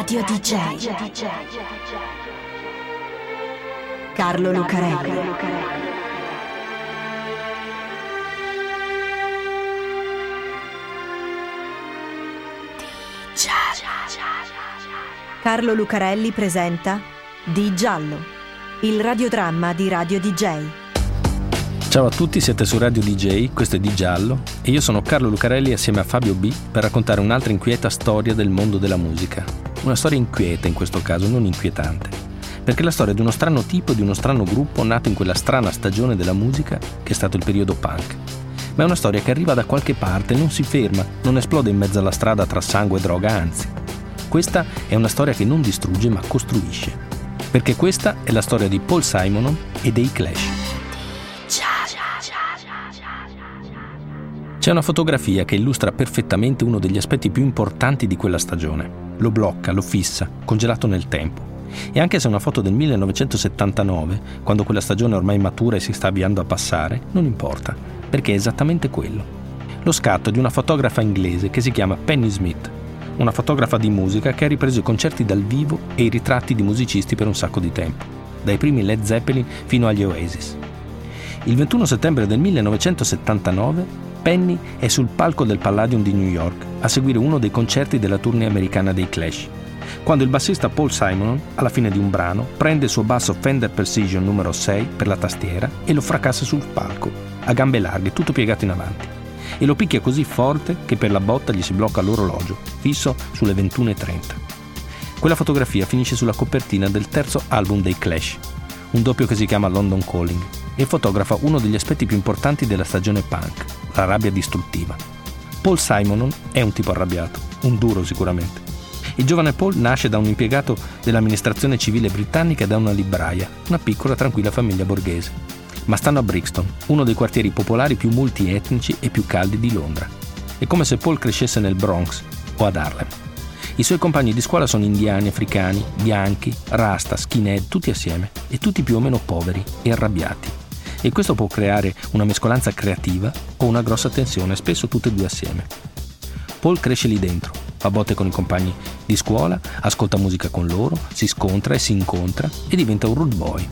Radio DJ. Carlo Lucarelli. Carlo Lucarelli presenta Di Giallo, il radiodramma di Radio DJ. Ciao a tutti, siete su Radio DJ, questo è Di Giallo e io sono Carlo Lucarelli assieme a Fabio B per raccontare un'altra inquieta storia del mondo della musica. Una storia inquieta in questo caso, non inquietante. Perché è la storia di uno strano tipo e di uno strano gruppo nato in quella strana stagione della musica che è stato il periodo punk. Ma è una storia che arriva da qualche parte, non si ferma, non esplode in mezzo alla strada tra sangue e droga, anzi questa è una storia che non distrugge ma costruisce. Perché questa è la storia di Paul Simonon e dei Clash. C'è una fotografia che illustra perfettamente uno degli aspetti più importanti di quella stagione. Lo blocca, lo fissa, congelato nel tempo. E anche se è una foto del 1979, quando quella stagione ormai matura e si sta avviando a passare, non importa, perché è esattamente quello. Lo scatto di una fotografa inglese che si chiama Penny Smith una fotografa di musica che ha ripreso i concerti dal vivo e i ritratti di musicisti per un sacco di tempo, dai primi Led Zeppelin fino agli Oasis. Il 21 settembre del 1979 Penny è sul palco del Palladium di New York a seguire uno dei concerti della tournée americana dei Clash, quando il bassista Paul Simon, alla fine di un brano, prende il suo basso Fender Precision numero 6 per la tastiera e lo fracassa sul palco, a gambe larghe, tutto piegato in avanti. E lo picchia così forte che per la botta gli si blocca l'orologio, fisso sulle 21.30. Quella fotografia finisce sulla copertina del terzo album dei Clash, un doppio che si chiama London Calling, e fotografa uno degli aspetti più importanti della stagione punk, la rabbia distruttiva. Paul Simonon è un tipo arrabbiato, un duro sicuramente. Il giovane Paul nasce da un impiegato dell'amministrazione civile britannica e da una libraia, una piccola tranquilla famiglia borghese ma stanno a Brixton, uno dei quartieri popolari più multietnici e più caldi di Londra. È come se Paul crescesse nel Bronx o ad Harlem. I suoi compagni di scuola sono indiani, africani, bianchi, rasta, skinhead, tutti assieme e tutti più o meno poveri e arrabbiati. E questo può creare una mescolanza creativa o una grossa tensione, spesso tutte e due assieme. Paul cresce lì dentro, fa botte con i compagni di scuola, ascolta musica con loro, si scontra e si incontra e diventa un rude boy,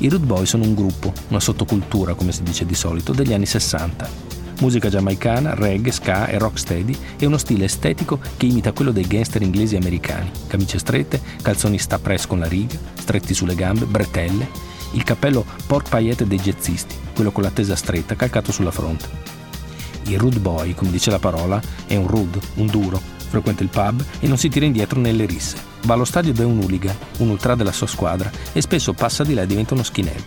i Rude Boy sono un gruppo, una sottocultura, come si dice di solito, degli anni 60. Musica giamaicana, reggae, ska e rocksteady e uno stile estetico che imita quello dei gangster inglesi e americani. Camicie strette, calzoni sta press con la riga, stretti sulle gambe, bretelle, il cappello pork paillette dei jazzisti, quello con la tesa stretta, calcato sulla fronte. Il rude boy, come dice la parola, è un rude, un duro, frequenta il pub e non si tira indietro nelle risse. Va allo stadio ed è un hooligan, un ultra della sua squadra e spesso passa di là e diventa uno skinhead.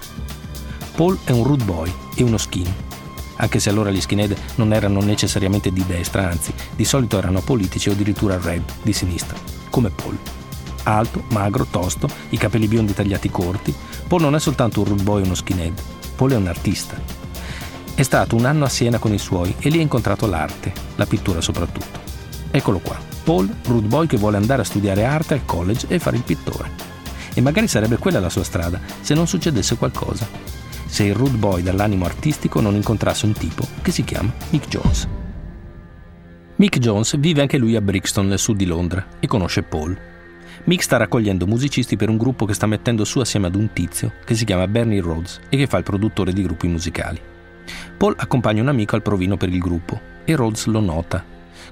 Paul è un rude boy e uno skin, anche se allora gli skinhead non erano necessariamente di destra, anzi, di solito erano politici o addirittura red, di sinistra, come Paul. Alto, magro, tosto, i capelli biondi tagliati corti, Paul non è soltanto un rude boy o uno skinhead, Paul è un artista. È stato un anno a Siena con i suoi e lì ha incontrato l'arte, la pittura soprattutto. Eccolo qua. Paul, rude boy che vuole andare a studiare arte al college e fare il pittore. E magari sarebbe quella la sua strada, se non succedesse qualcosa. Se il rude boy dall'animo artistico non incontrasse un tipo che si chiama Mick Jones. Mick Jones vive anche lui a Brixton, nel sud di Londra, e conosce Paul. Mick sta raccogliendo musicisti per un gruppo che sta mettendo su assieme ad un tizio che si chiama Bernie Rhodes e che fa il produttore di gruppi musicali. Paul accompagna un amico al provino per il gruppo e Rhodes lo nota.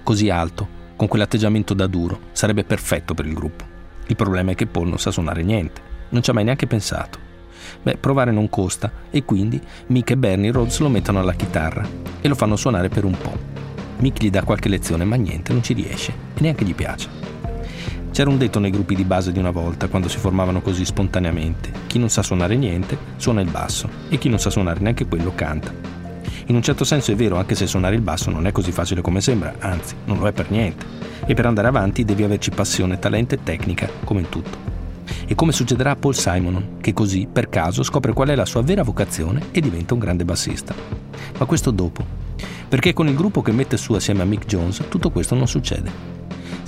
Così alto, con quell'atteggiamento da duro, sarebbe perfetto per il gruppo. Il problema è che Paul non sa suonare niente, non ci ha mai neanche pensato. Beh, provare non costa e quindi Mick e Bernie Rhodes lo mettono alla chitarra e lo fanno suonare per un po'. Mick gli dà qualche lezione ma niente, non ci riesce e neanche gli piace. C'era un detto nei gruppi di base di una volta, quando si formavano così spontaneamente. Chi non sa suonare niente, suona il basso e chi non sa suonare neanche quello canta. In un certo senso è vero, anche se suonare il basso non è così facile come sembra, anzi, non lo è per niente. E per andare avanti devi averci passione, talento e tecnica, come in tutto. E come succederà a Paul Simon, che così, per caso, scopre qual è la sua vera vocazione e diventa un grande bassista. Ma questo dopo. Perché con il gruppo che mette su assieme a Mick Jones tutto questo non succede.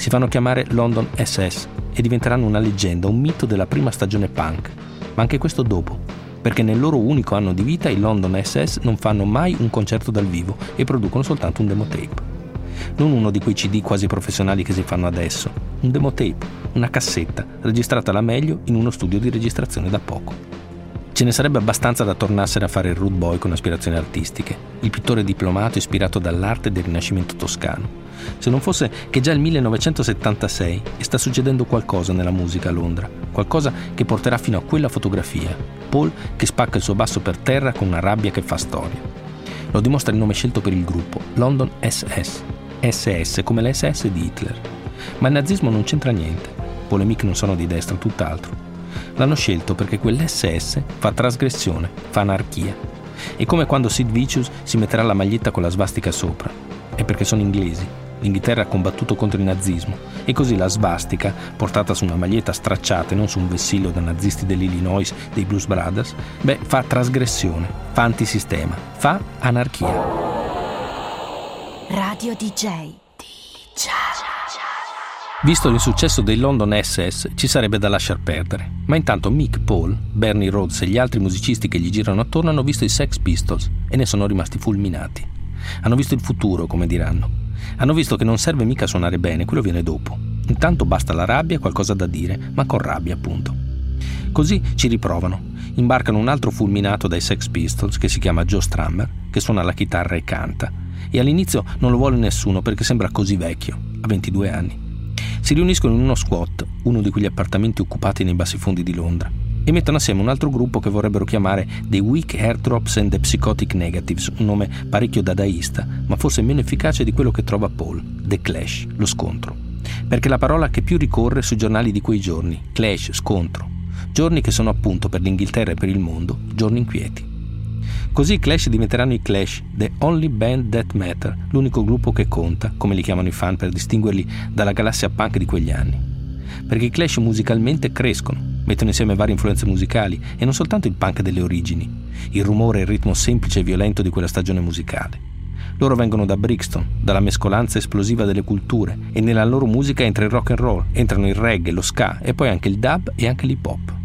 Si fanno chiamare London SS e diventeranno una leggenda, un mito della prima stagione punk. Ma anche questo dopo, perché nel loro unico anno di vita i London SS non fanno mai un concerto dal vivo e producono soltanto un demo tape. Non uno di quei CD quasi professionali che si fanno adesso, un demo tape, una cassetta, registrata alla meglio in uno studio di registrazione da poco. Ce ne sarebbe abbastanza da tornarsene a fare il rude boy con aspirazioni artistiche, il pittore diplomato ispirato dall'arte del Rinascimento toscano. Se non fosse che già il 1976 e sta succedendo qualcosa nella musica a Londra, qualcosa che porterà fino a quella fotografia, Paul che spacca il suo basso per terra con una rabbia che fa storia. Lo dimostra il nome scelto per il gruppo, London SS, SS come l'SS di Hitler. Ma il nazismo non c'entra niente, Paul e Mick non sono di destra, tutt'altro. L'hanno scelto perché quell'SS fa trasgressione, fa anarchia. È come quando Sid Vicious si metterà la maglietta con la svastica sopra. È perché sono inglesi. L'Inghilterra ha combattuto contro il nazismo e così la svastica, portata su una maglietta stracciata e non su un vessillo da nazisti dell'Illinois dei Blues Brothers, beh, fa trasgressione, fa antisistema, fa anarchia. Radio DJ. DJ. Visto il successo dei London SS, ci sarebbe da lasciar perdere. Ma intanto Mick Paul, Bernie Rhodes e gli altri musicisti che gli girano attorno hanno visto i Sex Pistols e ne sono rimasti fulminati. Hanno visto il futuro, come diranno. Hanno visto che non serve mica suonare bene, quello viene dopo. Intanto basta la rabbia qualcosa da dire, ma con rabbia, appunto. Così ci riprovano. Imbarcano un altro fulminato dai Sex Pistols che si chiama Joe Strummer, che suona la chitarra e canta. E all'inizio non lo vuole nessuno perché sembra così vecchio, a 22 anni si riuniscono in uno squat, uno di quegli appartamenti occupati nei bassi fondi di Londra, e mettono assieme un altro gruppo che vorrebbero chiamare The Weak Airdrops and the Psychotic Negatives, un nome parecchio dadaista, ma forse meno efficace di quello che trova Paul, The Clash, lo scontro. Perché la parola che più ricorre sui giornali di quei giorni, clash, scontro. Giorni che sono appunto per l'Inghilterra e per il mondo giorni inquieti. Così i Clash diventeranno i Clash, The Only Band That Matter, l'unico gruppo che conta, come li chiamano i fan per distinguerli dalla galassia punk di quegli anni. Perché i Clash musicalmente crescono, mettono insieme varie influenze musicali e non soltanto il punk delle origini, il rumore e il ritmo semplice e violento di quella stagione musicale. Loro vengono da Brixton, dalla mescolanza esplosiva delle culture e nella loro musica entra il rock and roll, entrano il reggae, lo ska e poi anche il dub e anche l'hip hop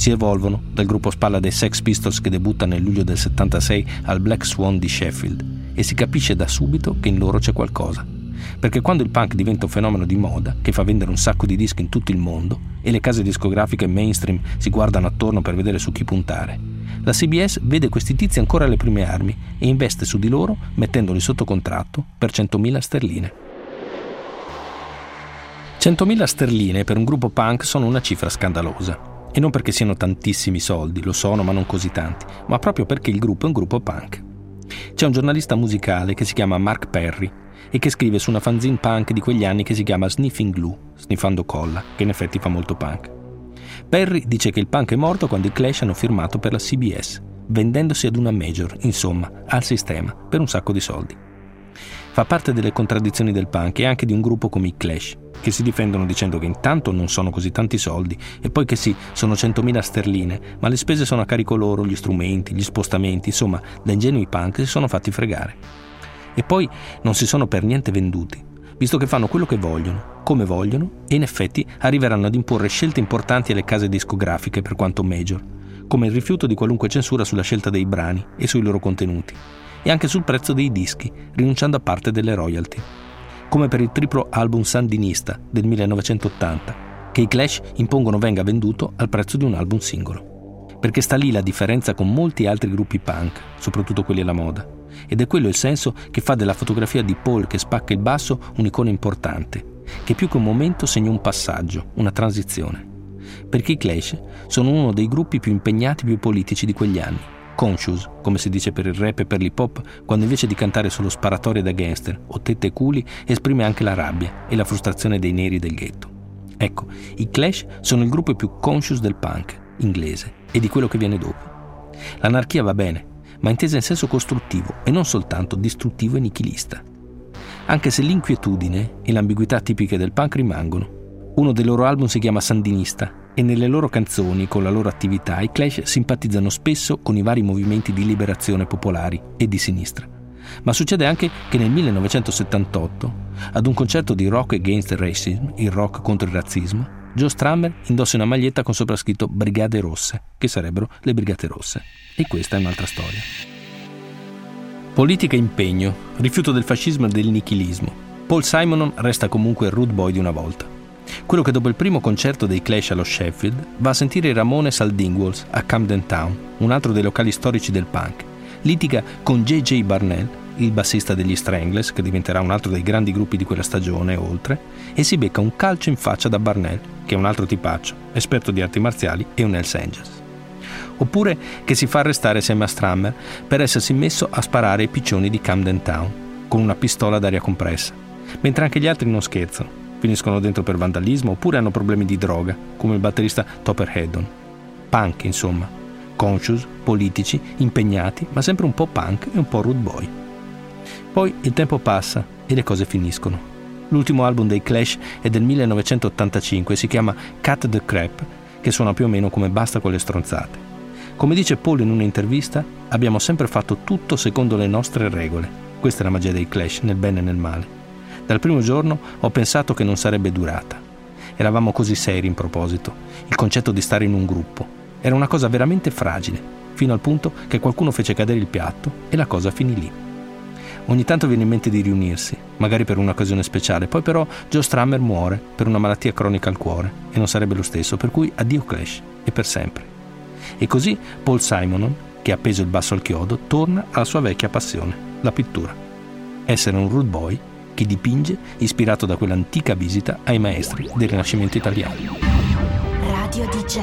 si evolvono dal gruppo spalla dei Sex Pistols che debutta nel luglio del 76 al Black Swan di Sheffield e si capisce da subito che in loro c'è qualcosa. Perché quando il punk diventa un fenomeno di moda che fa vendere un sacco di dischi in tutto il mondo e le case discografiche mainstream si guardano attorno per vedere su chi puntare, la CBS vede questi tizi ancora alle prime armi e investe su di loro mettendoli sotto contratto per 100.000 sterline. 100.000 sterline per un gruppo punk sono una cifra scandalosa. E non perché siano tantissimi soldi, lo sono, ma non così tanti, ma proprio perché il gruppo è un gruppo punk. C'è un giornalista musicale che si chiama Mark Perry e che scrive su una fanzine punk di quegli anni che si chiama Sniffing Glue, sniffando colla, che in effetti fa molto punk. Perry dice che il punk è morto quando i Clash hanno firmato per la CBS, vendendosi ad una major, insomma, al sistema, per un sacco di soldi. Fa parte delle contraddizioni del punk e anche di un gruppo come i Clash, che si difendono dicendo che intanto non sono così tanti soldi e poi che sì, sono 100.000 sterline, ma le spese sono a carico loro, gli strumenti, gli spostamenti, insomma, da ingenui punk si sono fatti fregare. E poi non si sono per niente venduti, visto che fanno quello che vogliono, come vogliono, e in effetti arriveranno ad imporre scelte importanti alle case discografiche per quanto major, come il rifiuto di qualunque censura sulla scelta dei brani e sui loro contenuti, e anche sul prezzo dei dischi, rinunciando a parte delle royalty come per il triplo album Sandinista del 1980, che i Clash impongono venga venduto al prezzo di un album singolo. Perché sta lì la differenza con molti altri gruppi punk, soprattutto quelli alla moda. Ed è quello il senso che fa della fotografia di Paul che spacca il basso un'icona importante, che più che un momento segna un passaggio, una transizione. Perché i Clash sono uno dei gruppi più impegnati e più politici di quegli anni conscious, come si dice per il rap e per l'hip hop, quando invece di cantare solo sparatorie da gangster o tette e culi esprime anche la rabbia e la frustrazione dei neri del ghetto. Ecco, i Clash sono il gruppo più conscious del punk inglese e di quello che viene dopo. L'anarchia va bene, ma intesa in senso costruttivo e non soltanto distruttivo e nichilista. Anche se l'inquietudine e l'ambiguità tipiche del punk rimangono. Uno dei loro album si chiama Sandinista e nelle loro canzoni, con la loro attività, i Clash simpatizzano spesso con i vari movimenti di liberazione popolari e di sinistra. Ma succede anche che nel 1978, ad un concerto di Rock Against Racism, il rock contro il razzismo, Joe Strummer indossa una maglietta con sopra scritto Brigate Rosse, che sarebbero le Brigate Rosse. E questa è un'altra storia. Politica e impegno, rifiuto del fascismo e del nichilismo. Paul Simonon resta comunque il rude boy di una volta. Quello che dopo il primo concerto dei Clash allo Sheffield va a sentire i Ramones al Dingwalls a Camden Town, un altro dei locali storici del punk. Litiga con J.J. Barnell, il bassista degli Stranglers, che diventerà un altro dei grandi gruppi di quella stagione, oltre, e si becca un calcio in faccia da Barnell, che è un altro tipaccio, esperto di arti marziali e un Hells Angels. Oppure che si fa arrestare assieme a Strammer per essersi messo a sparare ai piccioni di Camden Town, con una pistola d'aria compressa, mentre anche gli altri non scherzano, finiscono dentro per vandalismo oppure hanno problemi di droga, come il batterista Topper Heddon. Punk, insomma. Conscious, politici, impegnati, ma sempre un po' punk e un po' rude boy. Poi il tempo passa e le cose finiscono. L'ultimo album dei Clash è del 1985 e si chiama Cut the Crap, che suona più o meno come Basta con le stronzate. Come dice Paul in un'intervista, abbiamo sempre fatto tutto secondo le nostre regole. Questa è la magia dei Clash, nel bene e nel male. Dal primo giorno ho pensato che non sarebbe durata. Eravamo così seri in proposito, il concetto di stare in un gruppo. Era una cosa veramente fragile, fino al punto che qualcuno fece cadere il piatto e la cosa finì lì. Ogni tanto viene in mente di riunirsi, magari per un'occasione speciale, poi però Joe Strammer muore per una malattia cronica al cuore e non sarebbe lo stesso, per cui addio Clash e per sempre. E così Paul Simonon, che ha appeso il basso al chiodo, torna alla sua vecchia passione, la pittura. Essere un rude boy che dipinge ispirato da quell'antica visita ai maestri del Rinascimento italiano. Radio DJ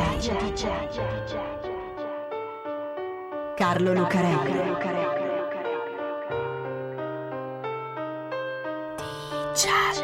Carlo Lucarelli DJ